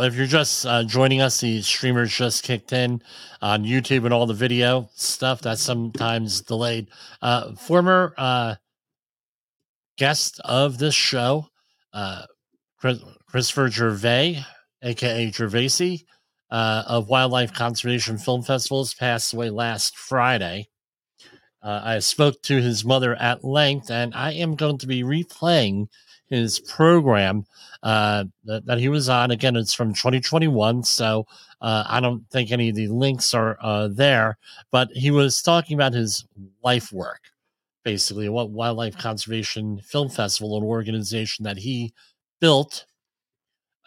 If you're just uh, joining us, the streamers just kicked in on YouTube and all the video stuff that's sometimes delayed. Uh, former uh, guest of this show, uh, Chris, Christopher Gervais, aka Gervaisi, uh, of Wildlife Conservation Film Festivals, passed away last Friday. Uh, I spoke to his mother at length, and I am going to be replaying his program uh, that, that, he was on. Again, it's from 2021, so uh, I don't think any of the links are uh, there. But he was talking about his life work, basically, what Wildlife Conservation Film Festival, an organization that he built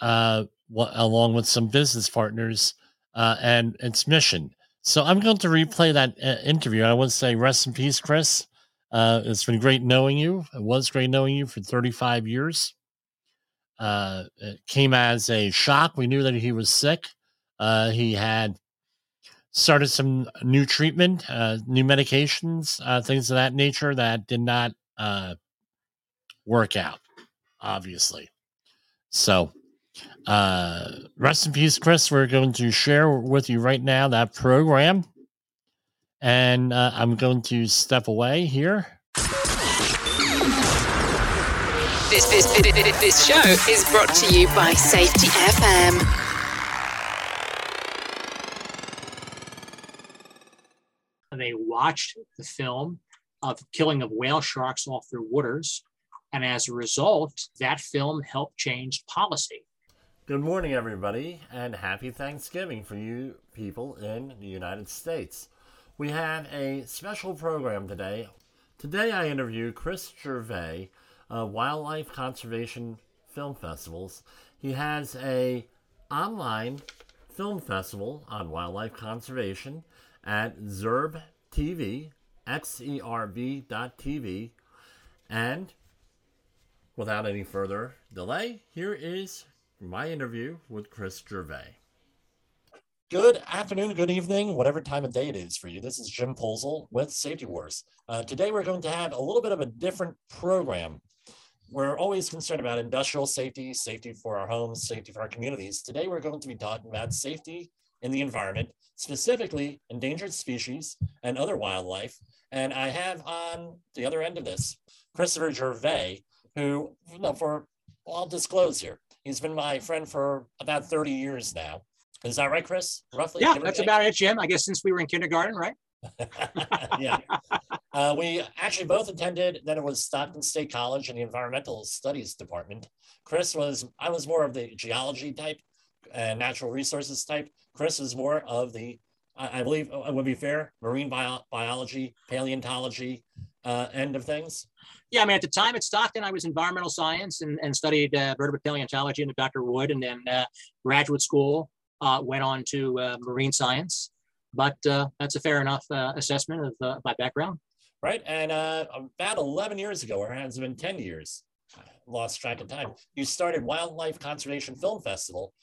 uh, along with some business partners, uh, and its mission. So I'm going to replay that uh, interview. I to say rest in peace, Chris. Uh, it's been great knowing you. It was great knowing you for 35 years. Uh, it came as a shock. We knew that he was sick. Uh, he had started some new treatment, uh, new medications, uh, things of that nature that did not work out, obviously. So uh, rest in peace, Chris. We're going to share with you right now that program. And uh, I'm going to step away here. This, this, this, this show is brought to you by Safety FM. They watched the film of killing of whale sharks off their waters. And as a result, that film helped change policy. Good morning, everybody, and happy Thanksgiving for you people in the United States. We have a special program today. Today, I interview Chris Gervais of Wildlife Conservation Film Festivals. He has a online film festival on wildlife conservation at Xerb TV, X-E-R-B.tv, and without any further delay, here is my interview with Chris Gervais. Good afternoon, good evening, whatever time of day it is for you. This is Jim Polzel with Safety Wars. Uh, today we're going to have a little bit of a different program. We're always concerned about industrial safety, safety for our homes, safety for our communities. Today we're going to be talking about safety in the environment, specifically endangered species and other wildlife. And I have on the other end of this Christopher Gervais, who, you know, for I'll disclose here, He's been my friend for about 30 years now. Is that right, Chris? Roughly? Yeah, that's about it, Jim. I guess since we were in kindergarten, right? yeah. Uh, we actually both attended, then it was Stockton State College in the Environmental Studies Department. Chris was, I was more of the geology type and natural resources type. Chris is more of the, I, I believe it would be fair, marine bio- biology, paleontology uh, end of things. Yeah, I mean, at the time at Stockton, I was environmental science and, and studied uh, vertebrate paleontology under Dr. Wood, and then uh, graduate school uh, went on to uh, marine science. But uh, that's a fair enough uh, assessment of my background. Right, and about 11 years ago, or has it been 10 years? I lost track of time. You started Wildlife Conservation Film Festival.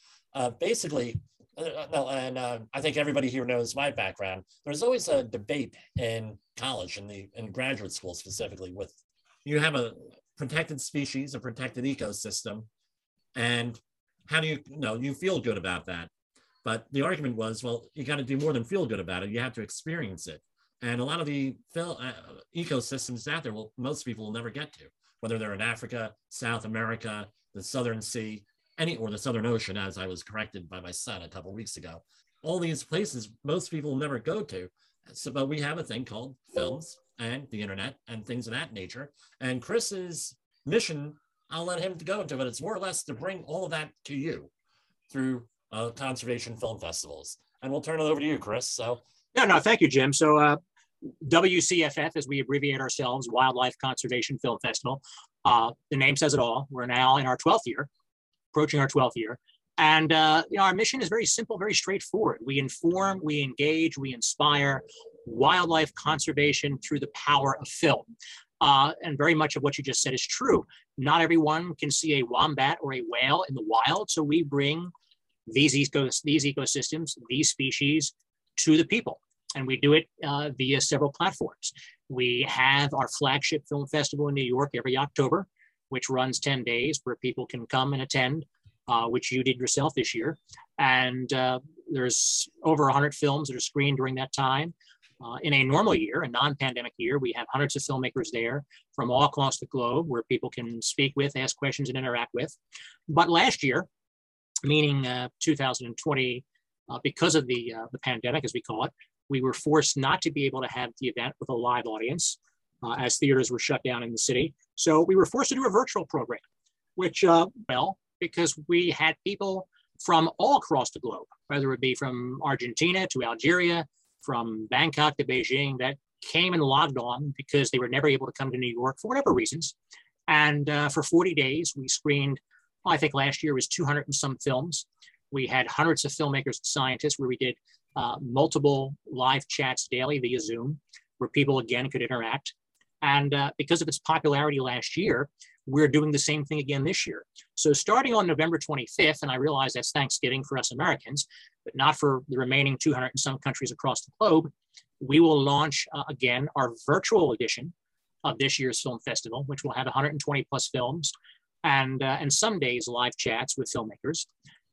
basically, uh, and uh, I think everybody here knows my background. There's always a debate in college and the in graduate school specifically with you have a protected species, a protected ecosystem, and how do you, you know you feel good about that? But the argument was, well, you got to do more than feel good about it. You have to experience it. And a lot of the uh, ecosystems out there, well, most people will never get to, whether they're in Africa, South America, the Southern Sea, any or the Southern Ocean, as I was corrected by my son a couple weeks ago. All these places most people never go to. So, but we have a thing called films and the internet and things of that nature. And Chris's mission, I'll let him go into, but it's more or less to bring all of that to you through uh, conservation film festivals. And we'll turn it over to you, Chris. So, yeah, no, thank you, Jim. So, uh, WCFF, as we abbreviate ourselves, Wildlife Conservation Film Festival. Uh, the name says it all. We're now in our 12th year, approaching our 12th year. And uh, you know, our mission is very simple, very straightforward. We inform, we engage, we inspire wildlife conservation through the power of film. Uh, and very much of what you just said is true. Not everyone can see a wombat or a whale in the wild, so we bring these, ecos- these ecosystems, these species to the people. And we do it uh, via several platforms. We have our flagship film festival in New York every October, which runs 10 days where people can come and attend uh, which you did yourself this year. And uh, there's over 100 films that are screened during that time. Uh, in a normal year, a non pandemic year, we have hundreds of filmmakers there from all across the globe where people can speak with, ask questions, and interact with. But last year, meaning uh, 2020, uh, because of the, uh, the pandemic, as we call it, we were forced not to be able to have the event with a live audience uh, as theaters were shut down in the city. So we were forced to do a virtual program, which, uh, well, because we had people from all across the globe, whether it be from Argentina to Algeria, from Bangkok to Beijing, that came and logged on because they were never able to come to New York for whatever reasons. And uh, for 40 days, we screened, well, I think last year was 200 and some films. We had hundreds of filmmakers and scientists where we did uh, multiple live chats daily via Zoom, where people again could interact. And uh, because of its popularity last year, we're doing the same thing again this year. So starting on November 25th, and I realize that's Thanksgiving for us Americans, but not for the remaining 200 and some countries across the globe, we will launch uh, again our virtual edition of this year's film festival, which will have 120 plus films and, uh, and some days live chats with filmmakers.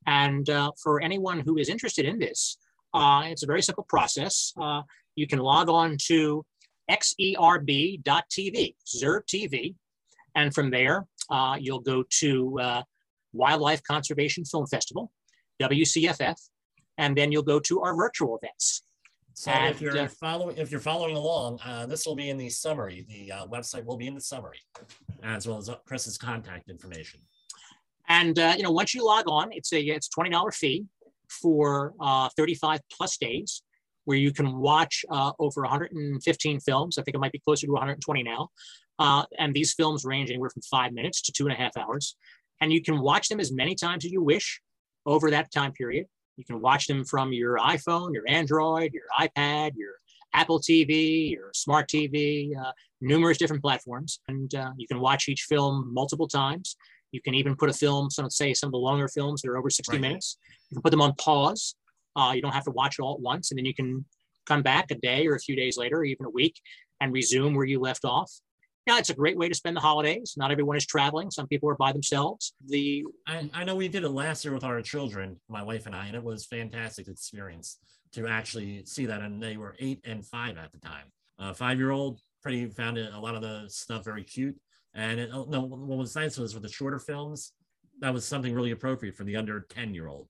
And uh, for anyone who is interested in this, uh, it's a very simple process. Uh, you can log on to xerb.tv, Xerb TV, and from there, uh, you'll go to uh, Wildlife Conservation Film Festival, WCFF, and then you'll go to our virtual events. So and, if you're uh, following, if you're following along, uh, this will be in the summary. The uh, website will be in the summary, as well as Chris's contact information. And uh, you know, once you log on, it's a it's twenty dollar fee for 35 plus days where you can watch uh, over 115 films. I think it might be closer to 120 now. Uh, and these films range anywhere from five minutes to two and a half hours. And you can watch them as many times as you wish over that time period. You can watch them from your iPhone, your Android, your iPad, your Apple TV, your smart TV, uh, numerous different platforms. And uh, you can watch each film multiple times. You can even put a film, some say some of the longer films that are over 60 right. minutes. You can put them on pause. Uh, you don't have to watch it all at once. And then you can come back a day or a few days later, or even a week, and resume where you left off. Yeah, it's a great way to spend the holidays. Not everyone is traveling. Some people are by themselves. The I, I know we did it last year with our children, my wife and I, and it was a fantastic experience to actually see that. And they were eight and five at the time. Uh, five year old pretty found it, a lot of the stuff very cute. And it, no, what was nice was with the shorter films, that was something really appropriate for the under 10 year old.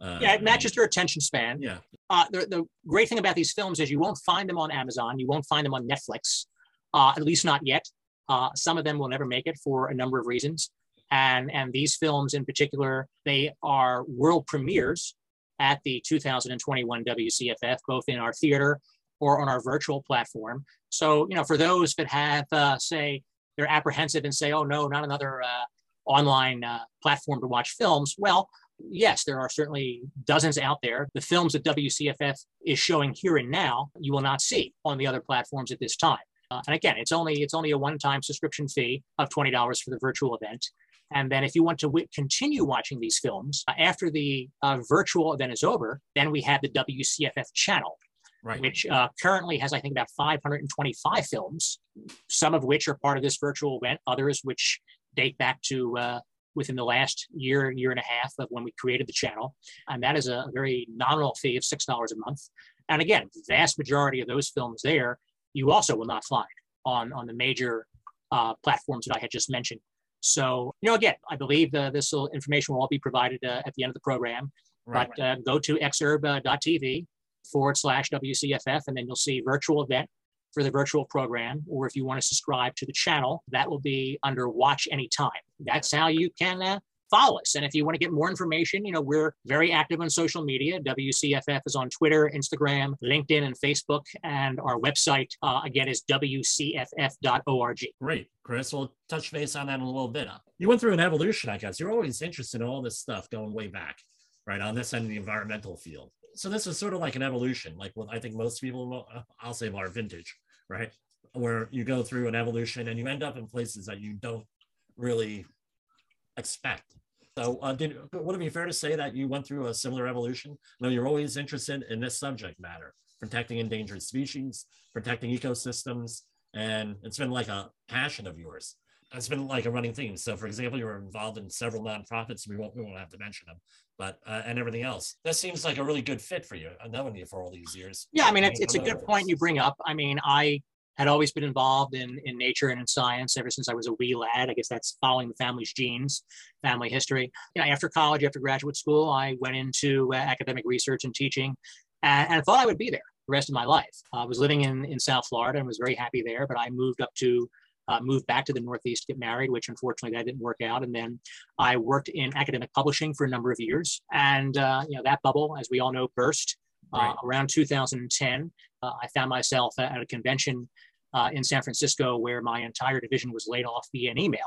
Uh, yeah, it matches their attention span. Yeah. Uh, the, the great thing about these films is you won't find them on Amazon. You won't find them on Netflix, uh, at least not yet. Uh, some of them will never make it for a number of reasons. And, and these films in particular, they are world premieres at the 2021 WCFF, both in our theater or on our virtual platform. So, you know, for those that have, uh, say, they're apprehensive and say, oh no, not another uh, online uh, platform to watch films. Well, yes, there are certainly dozens out there. The films that WCFF is showing here and now, you will not see on the other platforms at this time. Uh, and again, it's only it's only a one-time subscription fee of twenty dollars for the virtual event. And then if you want to w- continue watching these films uh, after the uh, virtual event is over, then we have the WCFF channel, right. which uh, currently has, I think, about 525 films, some of which are part of this virtual event, others which date back to uh, within the last year, year and a half of when we created the channel. And that is a very nominal fee of $6 a month. And again, the vast majority of those films there, you also will not find on, on the major uh, platforms that I had just mentioned. So, you know, again, I believe uh, this will, information will all be provided uh, at the end of the program. Right, but. Uh, go to xerb.tv forward slash WCFF, and then you'll see virtual event for the virtual program. Or if you want to subscribe to the channel, that will be under Watch Anytime. That's how you can uh, follow us. And if you want to get more information, you know, we're very active on social media. WCFF is on Twitter, Instagram, LinkedIn, and Facebook. And our website, uh, again, is wcff.org. Great. Chris, we'll touch base on that in a little bit. You went through an evolution, I guess. You're always interested in all this stuff going way back, right, on this end of the environmental field so this is sort of like an evolution, like what I think most people, uh, I'll say, are vintage, right? Where you go through an evolution and you end up in places that you don't really expect. So, uh, did would it be fair to say that you went through a similar evolution? No, you're always interested in this subject matter, protecting endangered species, protecting ecosystems, and it's been like a passion of yours. It's been like a running theme. So, for example, you were involved in several nonprofits. We won't we won't have to mention them, but uh, and everything else. That seems like a really good fit for you. I've known you for all these years. Yeah, I mean, it's, it's a good point you bring up. I mean, I had always been involved in in nature and in science ever since I was a wee lad. I guess that's following the family's genes, family history. You know, after college, after graduate school, I went into uh, academic research and teaching, and, and I thought I would be there the rest of my life. I was living in in South Florida and was very happy there, but I moved up to uh, moved back to the Northeast to get married, which unfortunately that didn't work out. And then I worked in academic publishing for a number of years. And, uh, you know, that bubble, as we all know, burst uh, right. around 2010. Uh, I found myself at a convention uh, in San Francisco where my entire division was laid off via an email.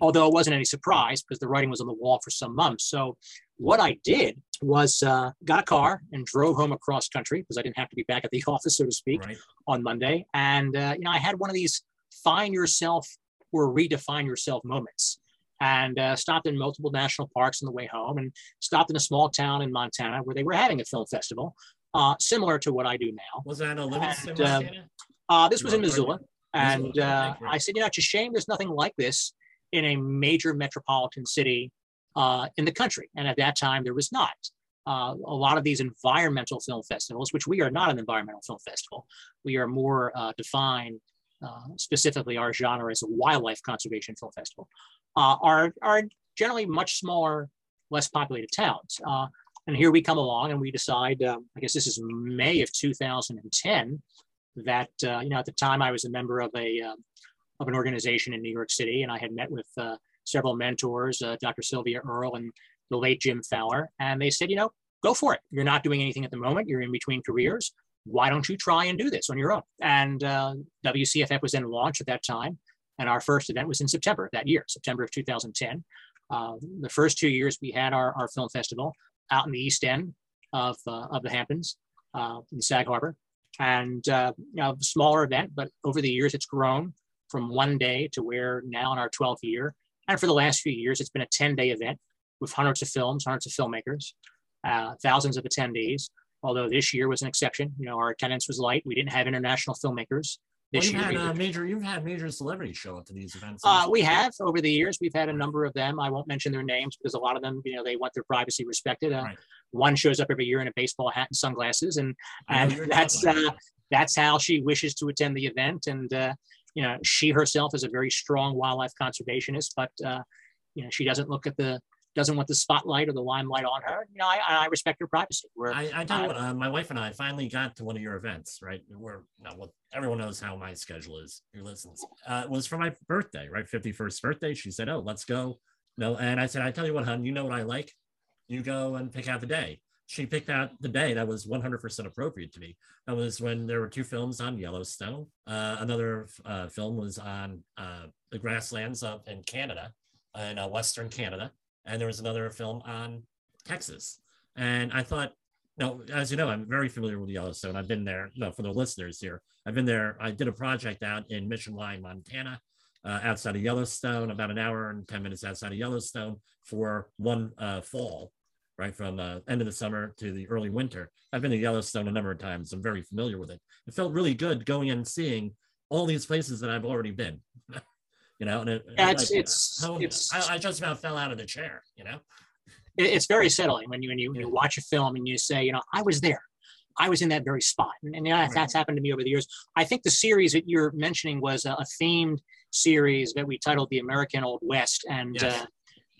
Although it wasn't any surprise because the writing was on the wall for some months. So what I did was uh, got a car and drove home across country because I didn't have to be back at the office, so to speak, right. on Monday. And uh, you know, I had one of these find yourself or redefine yourself moments. And uh, stopped in multiple national parks on the way home, and stopped in a small town in Montana where they were having a film festival, uh, similar to what I do now. Was that a Livingston, and, uh, uh, this was in Missoula, and uh, I said, you know, it's a shame there's nothing like this in a major metropolitan city uh, in the country. And at that time, there was not. Uh, a lot of these environmental film festivals, which we are not an environmental film festival, we are more uh, defined uh, specifically our genre as a wildlife conservation film festival, uh, are, are generally much smaller, less populated towns. Uh, and here we come along and we decide, um, I guess this is May of 2010, that, uh, you know, at the time I was a member of a, um, of an organization in New York City and I had met with uh, several mentors, Dr. Sylvia Earle and the late Jim Fowler. And they said, you know, go for it. You're not doing anything at the moment. You're in between careers why don't you try and do this on your own? And uh, WCFF was then launched at that time. And our first event was in September of that year, September of 2010. Uh, the first two years we had our, our film festival out in the East End of, uh, of the Hamptons uh, in Sag Harbor. And uh, know, smaller event, but over the years it's grown from one day to where now in our 12th year. And for the last few years, it's been a 10 day event with hundreds of films, hundreds of filmmakers, uh, thousands of attendees although this year was an exception. You know, our attendance was light. We didn't have international filmmakers this well, you've year. Had, uh, major, you've had major celebrities show up to these events. Uh, we have over the years. We've had a number of them. I won't mention their names because a lot of them, you know, they want their privacy respected. Uh, right. One shows up every year in a baseball hat and sunglasses, and and that's uh, that's how she wishes to attend the event. And uh, you know, she herself is a very strong wildlife conservationist, but uh, you know, she doesn't look at the doesn't want the spotlight or the limelight on her, you know, I, I respect her privacy. Where, I, I tell you what, uh, my wife and I finally got to one of your events, right? Where you well, everyone knows how my schedule is. Who listens? Uh, it was for my birthday, right? 51st birthday. She said, "Oh, let's go." No, and I said, "I tell you what, hon, you know what I like. You go and pick out the day." She picked out the day that was 100% appropriate to me. That was when there were two films on Yellowstone. Uh, another uh, film was on uh, the grasslands of in Canada, in uh, Western Canada and there was another film on Texas. And I thought, no, as you know, I'm very familiar with Yellowstone. I've been there. No, for the listeners here, I've been there. I did a project out in Mission Line, Montana, uh, outside of Yellowstone, about an hour and ten minutes outside of Yellowstone for one uh, fall, right from uh, end of the summer to the early winter. I've been to Yellowstone a number of times. I'm very familiar with it. It felt really good going and seeing all these places that I've already been. you know, and it, it's, like, it's, how, it's I, I, just about fell out of the chair, you know. It's very settling when you when you, yeah. you watch a film and you say, you know, I was there. I was in that very spot. And, and yeah, right. that's happened to me over the years. I think the series that you're mentioning was a, a themed series that we titled The American Old West. And yes. uh,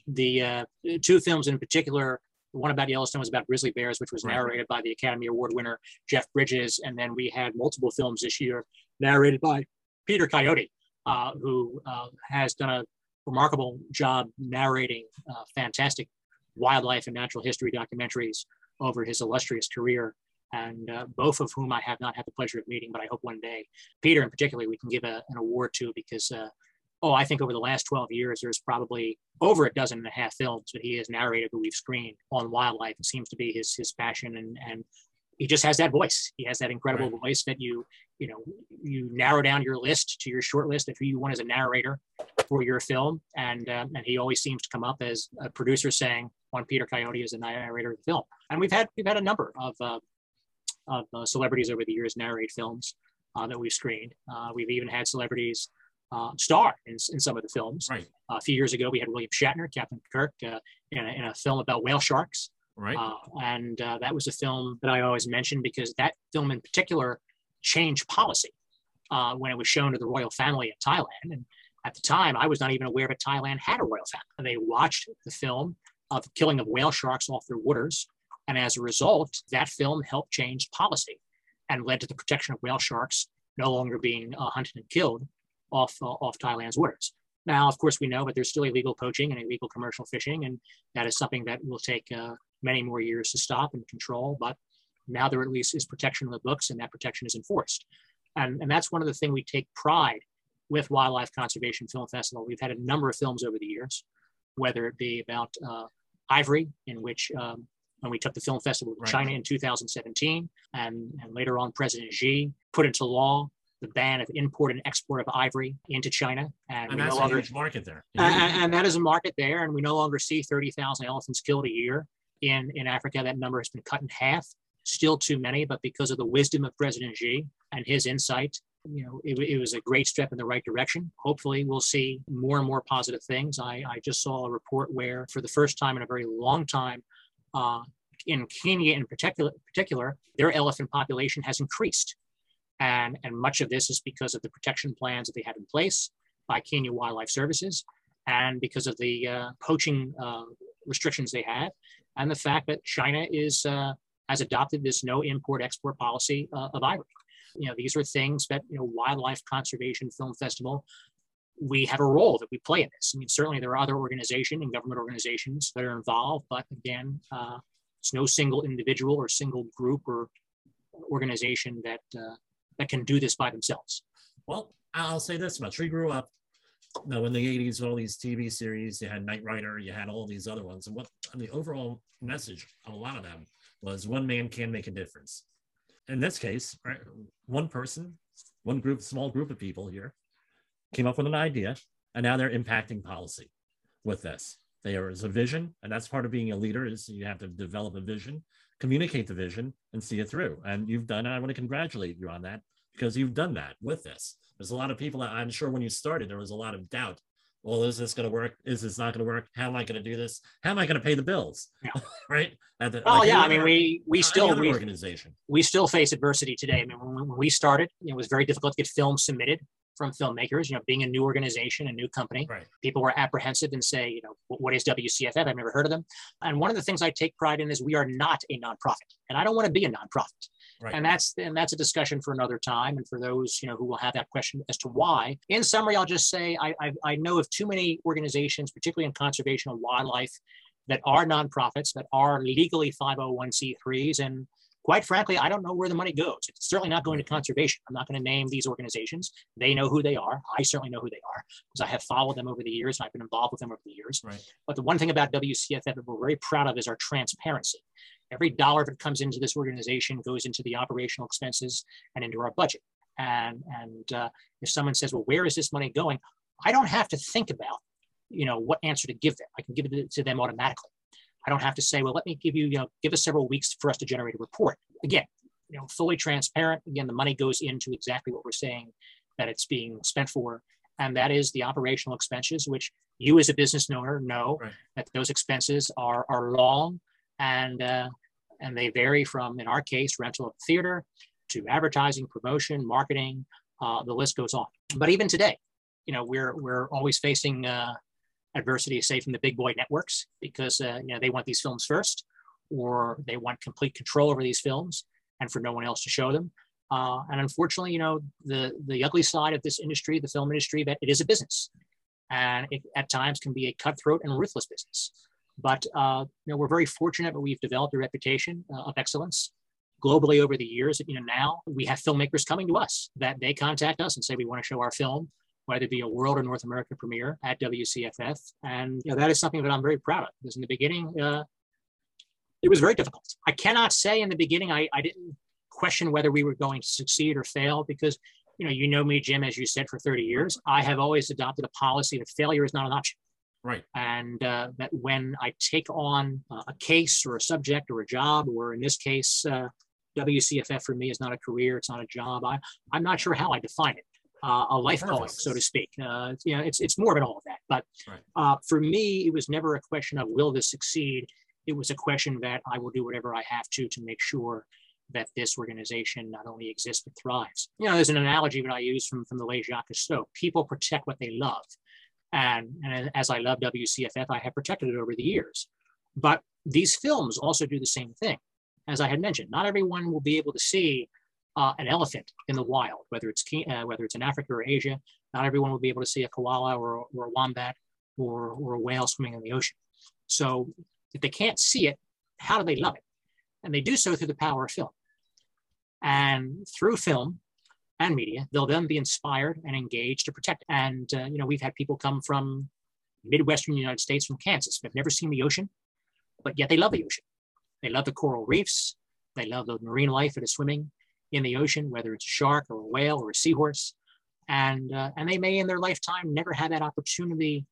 the uh, two films in particular, one about Yellowstone was about grizzly bears, which was right. narrated by the Academy Award winner Jeff Bridges. And then we had multiple films this year narrated by Peter Coyote, uh, who uh, has done a remarkable job narrating uh, fantastic wildlife and natural history documentaries over his illustrious career, and uh, both of whom I have not had the pleasure of meeting, but I hope one day, Peter in particular, we can give a, an award to because, uh, oh, I think over the last 12 years, there's probably over a dozen and a half films that he has narrated that we've screened on wildlife. It seems to be his, his passion and, and he just has that voice. He has that incredible right. voice that you, you know, you narrow down your list to your short list of who you want as a narrator for your film, and um, and he always seems to come up as a producer saying, "Want Peter Coyote as a narrator of the film." And we've had we've had a number of uh, of uh, celebrities over the years narrate films uh, that we've screened. Uh, we've even had celebrities uh, star in, in some of the films. Right. a few years ago, we had William Shatner, Captain Kirk, uh, in, a, in a film about whale sharks. Right. Uh, and uh, that was a film that I always mention because that film in particular changed policy uh, when it was shown to the royal family in Thailand. And at the time, I was not even aware that Thailand had a royal family. They watched the film of killing of whale sharks off their waters. And as a result, that film helped change policy and led to the protection of whale sharks no longer being uh, hunted and killed off, uh, off Thailand's waters. Now, of course, we know that there's still illegal poaching and illegal commercial fishing, and that is something that will take uh, many more years to stop and control. But now there at least is protection in the books, and that protection is enforced. And, and that's one of the things we take pride with Wildlife Conservation Film Festival. We've had a number of films over the years, whether it be about uh, ivory, in which um, when we took the film festival to Right. China in 2017, and, and later on President Xi put into law the ban of import and export of ivory into China, and, and we no that's a huge market there. and, and- and that is a market there, and we no longer see 30,000 elephants killed a year in, in Africa. That number has been cut in half. Still too many, but because of the wisdom of President Xi and his insight, you know, it, it was a great step in the right direction. Hopefully, we'll see more and more positive things. I, I just saw a report where, for the first time in a very long time, uh, in Kenya in particular, particular, their elephant population has increased. And, and much of this is because of the protection plans that they have in place by Kenya Wildlife Services and because of the uh, poaching uh, restrictions they have and the fact that China is uh, has adopted this no import export policy uh, of ivory. You know, these are things that you know Wildlife Conservation Film Festival we have a role that we play in this. I mean, certainly there are other organizations and government organizations that are involved, but again, uh, it's no single individual or single group or organization that uh, that can do this by themselves. Well, I'll say this much. We grew up, you know, in the 80s, all these TV series, you had Knight Rider, you had all these other ones. And what the overall message of a lot of them was one man can make a difference. In this case, right, one person, one group, small group of people here came up with an idea, and now they're impacting policy with this. There is a vision, and that's part of being a leader is you have to develop a vision, communicate the vision, and see it through. And you've done, and I want to congratulate you on that because you've done that with this. There's a lot of people that I'm sure when you started, there was a lot of doubt. Well, is this going to work? Is this not going to work? How am I going to do this? How am I going to pay the bills? Yeah. right? The- Well, like yeah, I mean, other- we we still we, organization. we still face adversity today. I mean, when, when we started, it was very difficult to get films submitted from filmmakers. You know, being a new organization, a new company, Right. people were apprehensive and say, you know, "What- is WCFF? I've never heard of them. And one of the things I take pride in is we are not a nonprofit, and I don't want to be a nonprofit. Right. And that's and that's a discussion for another time. And for those you know who will have that question as to why, in summary, I'll just say I I, I know of too many organizations, particularly in conservation of wildlife, that are nonprofits that are legally 501c3s and quite frankly, I don't know where the money goes. It's certainly not going to conservation. I'm not going to name these organizations. They know who they are. I certainly know who they are because I have followed them over the years and I've been involved with them over the years. Right. But the one thing about WCFF that we're very proud of is our transparency. Every dollar that comes into this organization goes into the operational expenses and into our budget. And, and uh, if someone says, well, where is this money going? I don't have to think about, you know, what answer to give them. I can give it to them automatically. I don't have to say, well, let me give you, you know, give us several weeks for us to generate a report. Again, you know, fully transparent. Again, the money goes into exactly what we're saying that it's being spent for. And that is the operational expenses, which you as a business owner know Right. that those expenses are, are long and, uh, and they vary from, in our case, rental of theater to advertising, promotion, marketing, uh, the list goes on. But even today, you know, we're, we're always facing, uh, adversity, say from the big boy networks, because uh, you know they want these films first, or they want complete control over these films, and for no one else to show them. Uh, and unfortunately, you know, the the ugly side of this industry, the film industry, that it is a business, and it at times can be a cutthroat and ruthless business. But uh, you know, we're very fortunate that we've developed a reputation uh, of excellence globally over the years. You know, now we have filmmakers coming to us that they contact us and say we want to show our film whether it be a world or North American premiere at WCFF. And you know, that is something that I'm very proud of because in the beginning, uh, it was very difficult. I cannot say in the beginning, I, I didn't question whether we were going to succeed or fail because, you know, you know me, Jim, as you said, for 30 years. I have always adopted a policy that failure is not an option. Right. And uh, that when I take on uh, a case or a subject or a job, or in this case, uh, WCFF for me is not a career, it's not a job. I, I'm not sure how I define it uh, a life calling, so to speak. Uh, you know, it's it's more than all of that. But Right. uh, for me, it was never a question of will this succeed. It was a question that I will do whatever I have to to make sure that this organization not only exists but thrives. You know, there's an analogy that I use from from the late Jacques Cousteau: people protect what they love, and, and as I love WCFF, I have protected it over the years. But these films also do the same thing. As I had mentioned, not everyone will be able to see uh, an elephant in the wild, whether it's uh, whether it's in Africa or Asia. Not everyone will be able to see a koala or, or a wombat or, or a whale swimming in the ocean. So if they can't see it, how do they love it? And they do so through the power of film. And through film and media, they'll then be inspired and engaged to protect. And uh, you know, we've had people come from Midwestern United States, from Kansas, they've never seen the ocean, but yet they love the ocean. They love the coral reefs. They love the marine life that is swimming in the ocean, whether it's a shark or a whale or a seahorse. And, uh, and they may in their lifetime never have that opportunity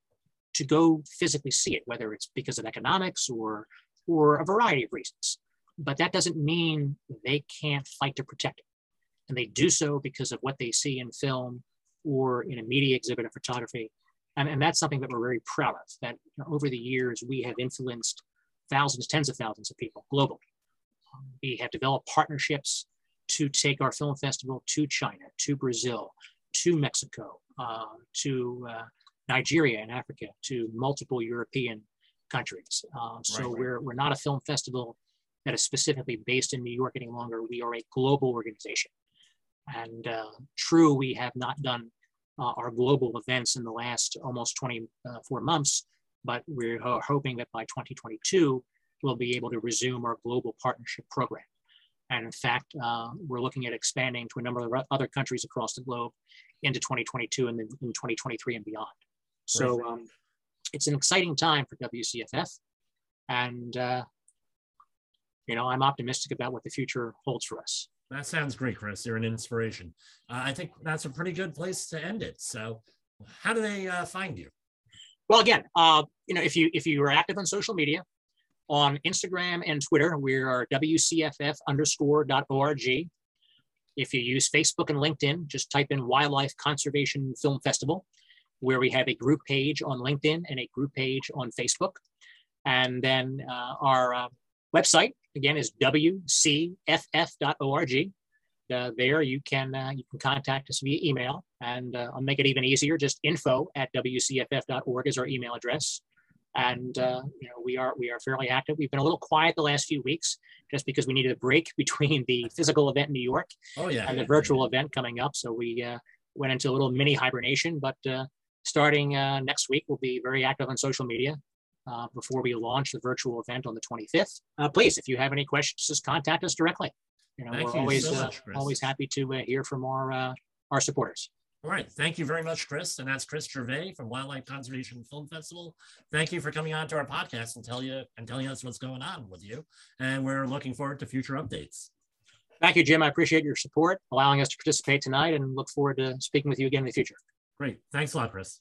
to go physically see it, whether it's because of economics or, or a variety of reasons. But that doesn't mean they can't fight to protect it. And they do so because of what they see in film or in a media exhibit of photography. And, and that's something that we're very proud of, that you know, over the years we have influenced thousands, tens of thousands of people globally. We have developed partnerships to take our film festival to China, to Brazil, to Mexico, uh, to uh, Nigeria and Africa, to multiple European countries. Uh, so Right, right. we're, we're not a film festival that is specifically based in New York any longer. We are a global organization. And uh, true, we have not done uh, our global events in the last almost 24 months, but we're ho- hoping that by 2022, we'll be able to resume our global partnership program. And in fact, uh, we're looking at expanding to a number of other countries across the globe into 2022 and then in 2023 and beyond. So um, it's an exciting time for WCFF. And, uh, you know, I'm optimistic about what the future holds for us. That sounds great, Chris. You're an inspiration. Uh, I think that's a pretty good place to end it. So, how do they uh, find you? Well, again, uh, you know, if you if you are active on social media, on Instagram and Twitter, we are WCFF underscore dot org. If you use Facebook and LinkedIn, just type in Wildlife Conservation Film Festival, where we have a group page on LinkedIn and a group page on Facebook. And then uh, our uh, website again is wcff.org. Uh, there you can uh, you can contact us via email, and uh, I'll make it even easier. Just info at wcff.org is our email address. And uh, you know we are we are fairly active. We've been a little quiet the last few weeks, just because we needed a break between the physical event in New York Oh, yeah. and the virtual event coming up. So we uh, went into a little mini hibernation, but uh, starting uh, next week, we'll be very active on social media uh, before we launch the virtual event on the 25th. Uh, please, if you have any questions, just contact us directly. You know, Thank we're you always so much, always happy to uh, hear from our uh, our supporters. All right. Thank you very much, Chris. And that's Chris Gervais from Wildlife Conservation Film Festival. Thank you for coming on to our podcast and tell you and telling us what's going on with you. And we're looking forward to future updates. Thank you, Jim. I appreciate your support, allowing us to participate tonight, and look forward to speaking with you again in the future. Great. Thanks a lot, Chris.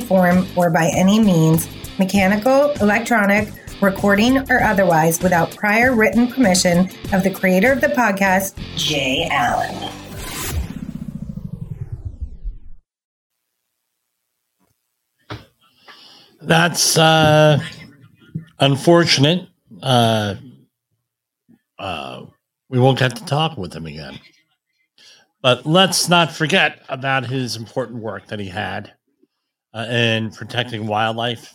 form or by any means, mechanical, electronic, recording, or otherwise, without prior written permission of the creator of the podcast, Jay Allen. That's uh, unfortunate. Uh, uh, we won't get to talk with him again. But let's not forget about his important work that he had uh, in protecting wildlife.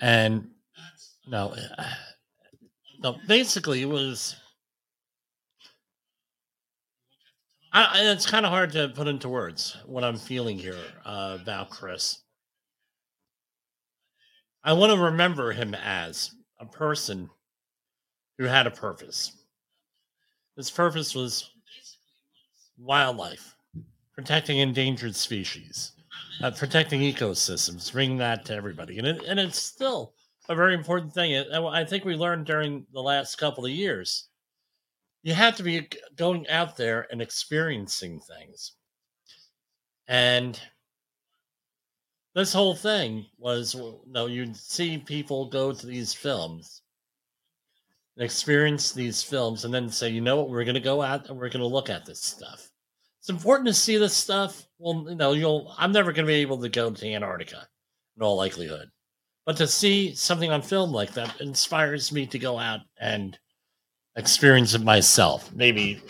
And no, no, basically it was. I- it's kind of hard to put into words what I'm feeling here uh, about Chris. I want to remember him as a person who had a purpose. His purpose was wildlife, protecting endangered species, uh, protecting ecosystems, bring that to everybody. And, it, and it's still a very important thing. I think we learned during the last couple of years you have to be going out there and experiencing things. And this whole thing was you know, you'd see people go to these films experience these films and then say, you know what, we're going to go out and we're going to look at this stuff. It's important to see this stuff. Well, you know, you'll, I'm never going to be able to go to Antarctica in all likelihood. But to see something on film like that inspires me to go out and experience it myself. Maybe,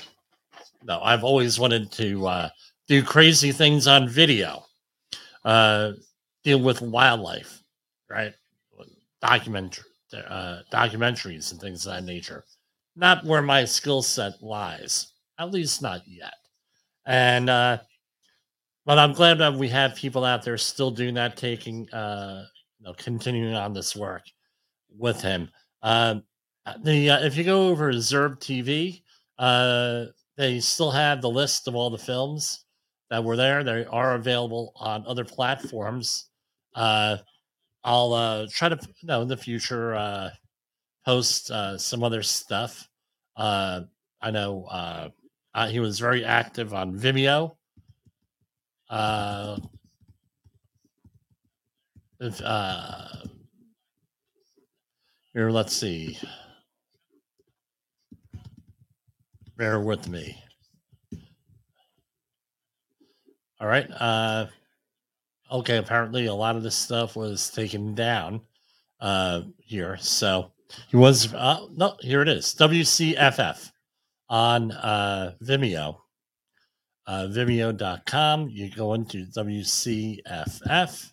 no, I've always wanted to uh, do crazy things on video, uh, deal with wildlife, right? Documentary uh, documentaries and things of that nature. Not where my skill set lies, at least not yet. And uh, but I'm glad that we have people out there still doing that, taking uh, you know, continuing on this work with him. Um, the uh, if you go over Xerb TV, uh, they still have the list of all the films that were there. They are available on other platforms. Uh, I'll uh, try to, you know, in the future, uh, post uh, some other stuff. Uh, I know uh, uh, he was very active on Vimeo. Uh, if, uh, here, let's see. Bear with me. All right. Uh, okay, apparently a lot of this stuff was taken down uh, here. So he was, uh, no, here it is WCFF on uh, Vimeo. Uh, Vimeo.com. You go into WCFF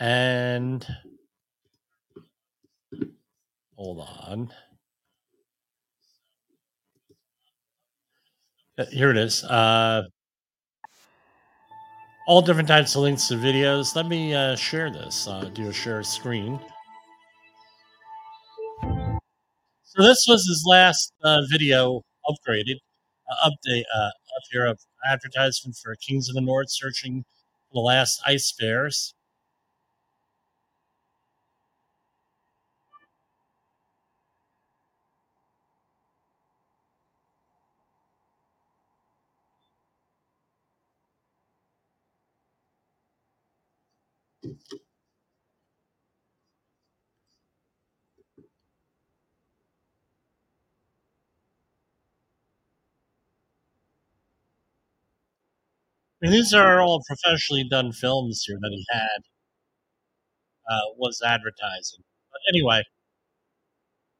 and hold on. Uh, here it is. Uh, all different types of links to videos. Let me uh, share this. Uh, do a share screen. So this was his last uh, video upgraded uh, update uh, up here of advertisement for Kings of the North searching for the last ice bears. These are all professionally done films here that he had uh, was advertising. But anyway,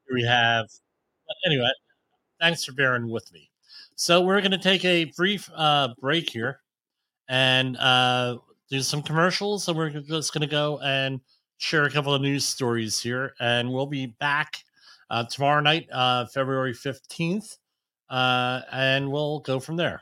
here we have. Anyway, thanks for bearing with me. So we're going to take a brief uh, break here and uh, do some commercials. And we're just going to go and share a couple of news stories here, and we'll be back uh, tomorrow night, uh, February fifteenth, uh, and we'll go from there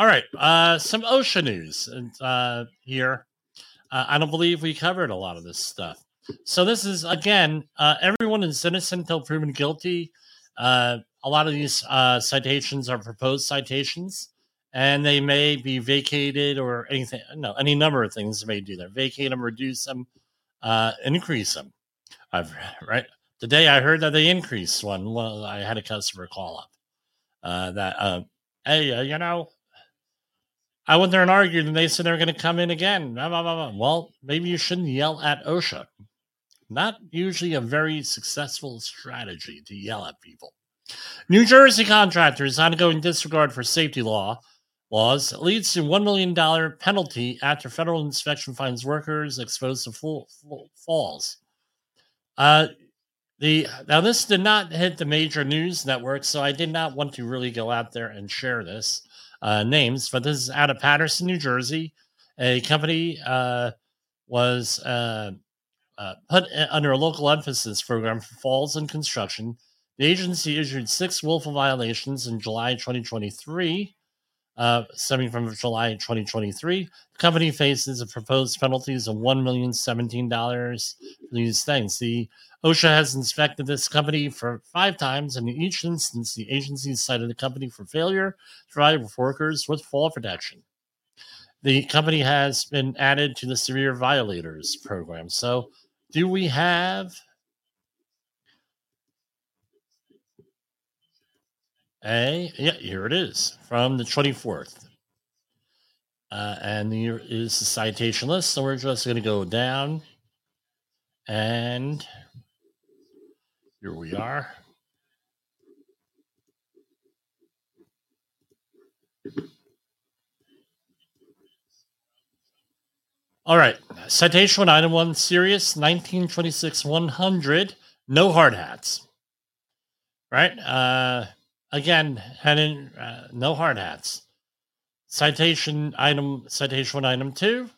All right, uh, some OSHA news uh, here. Uh, I don't believe we covered a lot of this stuff. So this is again, uh, everyone is innocent until proven guilty. Uh, a lot of these uh, citations are proposed citations, and they may be vacated or anything. No, any number of things may do that. Vacate them, reduce them, increase them. I've right today. I heard that they increased one. Well, I had a customer call up that, hey, you know, I went there and argued, and they said they're going to come in again. Blah, blah, blah, well, maybe you shouldn't yell at OSHA. Not usually a very successful strategy to yell at people. New Jersey contractors ongoing disregard for safety law laws leads to $1 million penalty after federal inspection finds workers exposed to full, full falls. Uh, the now this did not hit the major news networks, so I did not want to really go out there and share this. Uh, names, but this is out of Paterson, New Jersey. A company uh, was uh, uh, put under a local emphasis program for falls in construction. The agency issued six willful violations in July 2023 uh, stemming from July 2023. The company faces a proposed penalties of $1 million $17 for these things. The OSHA has inspected this company for five times, and in each instance, the agency cited the company for failure to provide workers with fall protection. The company has been added to the severe violators program. So, do we have A, yeah, here it is from the 24th. Uh, and here is the citation list. So we're just going to go down. And here we are. All right. Citation one, item one, serious 1926 100. No hard hats. Right? Uh, Again, heading uh, no hard hats. Citation item citation one item two.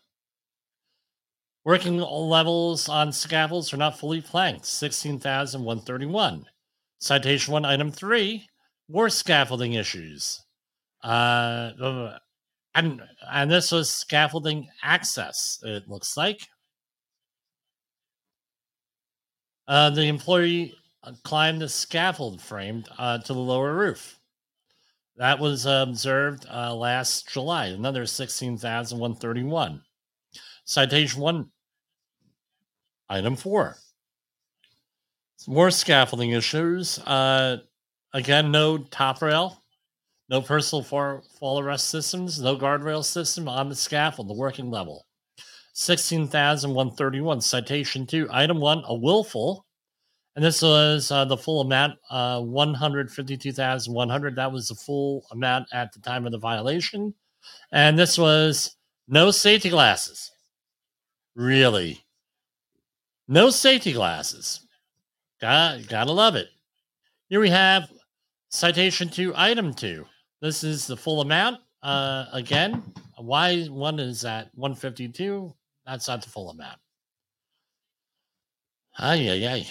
Working levels on scaffolds are not fully planked. Sixteen thousand one thirty one. Citation one item three. More scaffolding issues. Uh, and and this was scaffolding access. It looks like. Uh, the employee climbed the scaffold frame uh, to the lower roof. That was observed uh, last July, another 16,131. Citation one, item four. More scaffolding issues. Uh, again, no top rail, no personal fall, arrest systems, no guardrail system on the scaffold, the working level. 16,131. Citation two, item one, a willful and this was uh, the full amount, uh, 152,100. That was the full amount at the time of the violation. And this was no safety glasses. Really? No safety glasses. Got, gotta love it. Here we have citation to item two. This is the full amount. Uh, again, why one is at 152? That's not the full amount. Ay, ay, ay.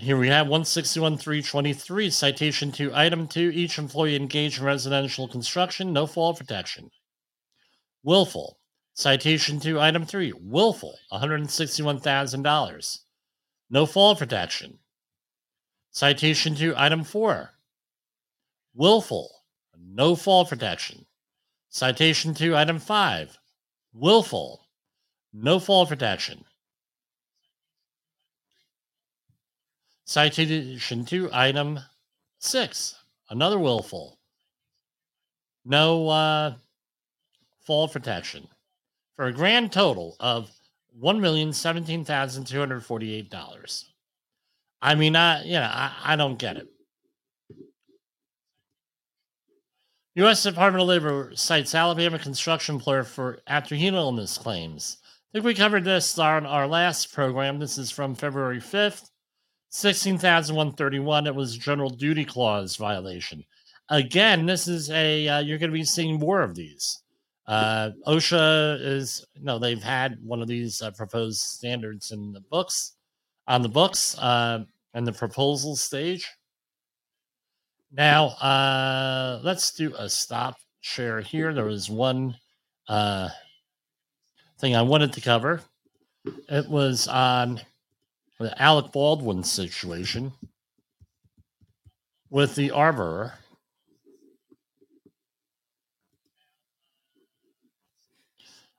Here we have 161.323 citation to item two each employee engaged in residential construction, no fall protection. Willful. Citation to item three willful, $161,000. No fall protection. Citation to item four willful, no fall protection. Citation to item five willful, no fall protection. Citation to item six, another willful. No uh, fall protection for a grand total of $1,017,248. I mean, I, you know, I, I don't get it. U.S. Department of Labor cites Alabama construction employer for after heat illness claims. I think we covered this on our last program. This is from February 5th. 16,131, it was general duty clause violation. Again, this is a, uh, you're going to be seeing more of these. Uh, OSHA is, no, they've had one of these uh, proposed standards in the books, on the books, uh, and the proposal stage. Now, uh, let's do a stop share here. There was one uh, thing I wanted to cover. It was on the Alec Baldwin situation with the armorer.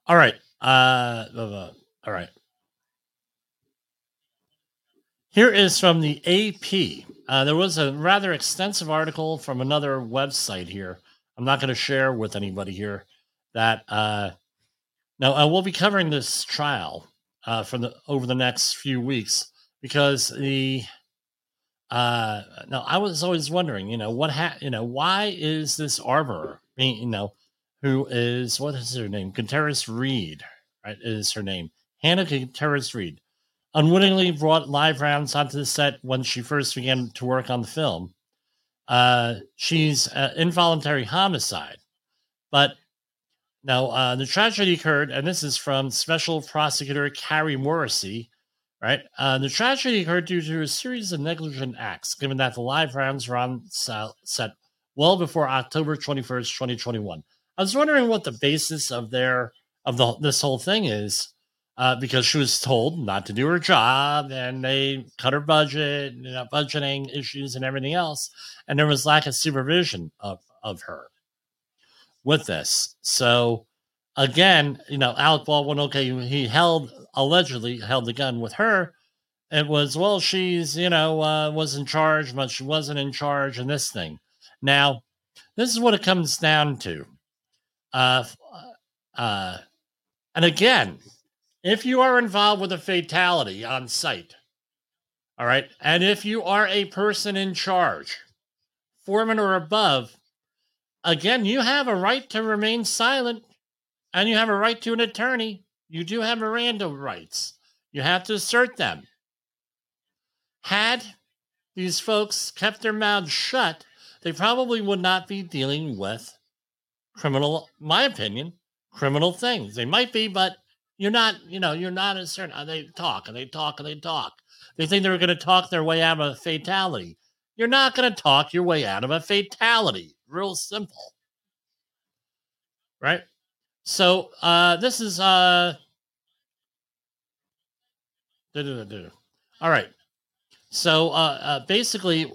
All right. Uh, all right. Here is from the AP. Uh, there was a rather extensive article from another website here. I'm not going to share with anybody here that. Uh, now, I will be covering this trial uh, for the over the next few weeks because the uh no i was always wondering you know what ha- you know why is this armorer being, you know who is what is her name? Gutierrez Reed right is her name. Hannah Gutierrez Reed. Unwittingly brought live rounds onto the set when she first began to work on the film. Uh she's uh, involuntary homicide. But now uh, the tragedy occurred, and this is from Special Prosecutor Kari Morrissey. Right, uh, the tragedy occurred due to a series of negligent acts, given that the live rounds were on set well before October twenty first, twenty twenty one. I was wondering what the basis of their of the this whole thing is, uh, because she was told not to do her job, and they cut her budget, you know, budgeting issues, and everything else, and there was lack of supervision of of her with this. So again, you know, Alec Baldwin, okay, he held allegedly held the gun with her. It was well, she's you know uh, was in charge, but she wasn't in charge in this thing. Now, this is what it comes down to. Uh, uh, and again, if you are involved with a fatality on site, all right, and if you are a person in charge, foreman or above, again, you have a right to remain silent and you have a right to an attorney. You do have Miranda rights. You have to assert them. Had these folks kept their mouths shut, they probably would not be dealing with criminal, my opinion, criminal things. They might be, but you're not, you know, you're not a certain. They talk and they talk and they talk. They think they're going to talk their way out of a fatality. You're not going to talk your way out of a fatality. Real simple. Right? So uh this is uh all right. So uh, uh basically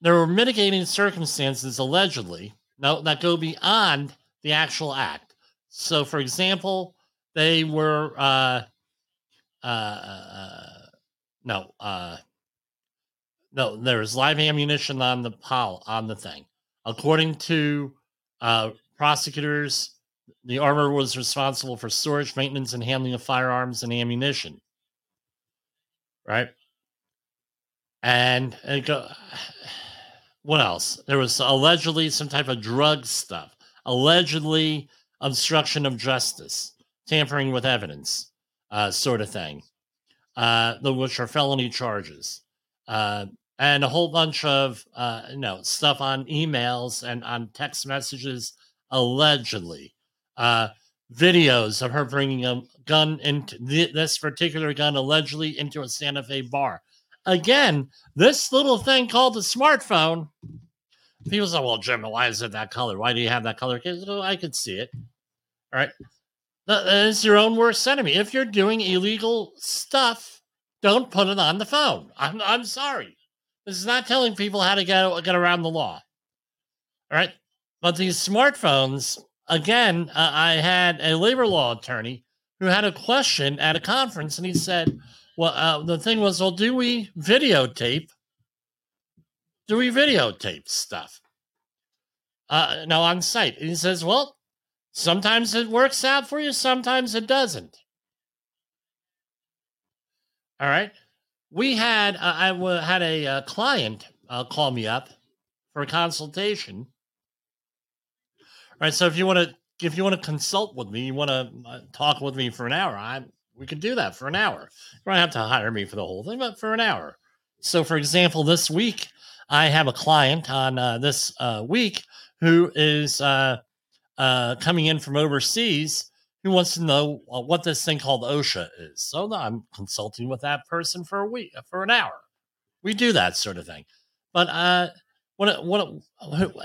there were mitigating circumstances allegedly now that go beyond the actual act. So for example, they were uh uh, uh no uh no there was live ammunition on the pile on the thing According to uh, prosecutors, the armor was responsible for storage, maintenance, and handling of firearms and ammunition. Right? And, and go, what else? There was allegedly some type of drug stuff, allegedly obstruction of justice, tampering with evidence, uh, sort of thing, uh, which are felony charges. Uh, and a whole bunch of uh, you know stuff on emails and on text messages allegedly. Uh, videos of her bringing a gun into th- this particular gun allegedly into a santa fe bar again this little thing called the smartphone. People say well jim why is it that color? Why do you have that color? Oh, i could see it. All right. That is your own worst enemy. If you're doing illegal stuff don't put it on the phone. I'm, I'm sorry. This is not telling people how to get, get around the law. All right. But these smartphones, again, uh, I had a labor law attorney who had a question at a conference and he said, well, uh, the thing was, well, do we videotape? Do we videotape stuff? Uh, now on site. And he says, well, sometimes it works out for you, sometimes it doesn't. All right we had uh, I w- had a uh, client uh, call me up for a consultation. All right, so if you want to if you want to consult with me, you want to uh, talk with me for an hour, I we could do that for an hour. You don't have to hire me for the whole thing, but for an hour. So, for example, this week I have a client on uh, this uh, week who is coming in from overseas who wants to know uh, what this thing called OSHA is. So I'm consulting with that person for a week, for an hour. We do that sort of thing. But uh, what what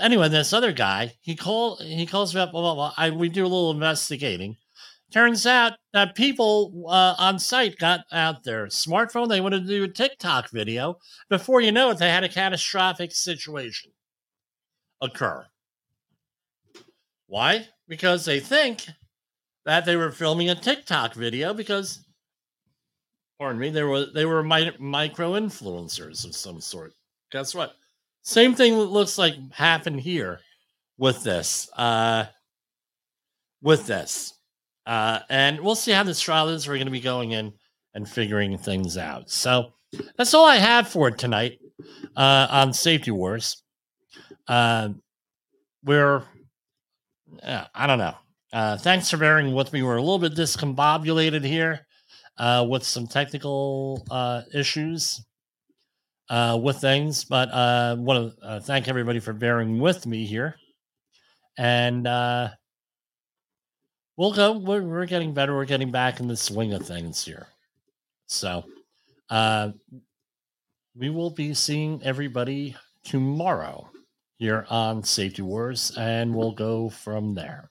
anyway, this other guy he call he calls me up. Blah, blah, blah. I, we do a little investigating. Turns out that people uh, on site got out their smartphone. They wanted to do a TikTok video. Before you know it, they had a catastrophic situation occur. Why? Because they think that they were filming a TikTok video because, pardon me, there was they were micro influencers of some sort. Guess what? Same thing looks like happened here with this. Uh, with this, uh, and we'll see how this trial is. We're going to be going in and figuring things out. So that's all I have for tonight uh, on Safety Wars. Uh, we're, I don't know. Uh, thanks for bearing with me. We're a little bit discombobulated here uh, with some technical uh, issues with things, but I want to thank everybody for bearing with me here. and we'll go. We're, we're getting better. We're getting back in the swing of things here. So, uh, we will be seeing everybody tomorrow here on Safety Wars, and we'll go from there.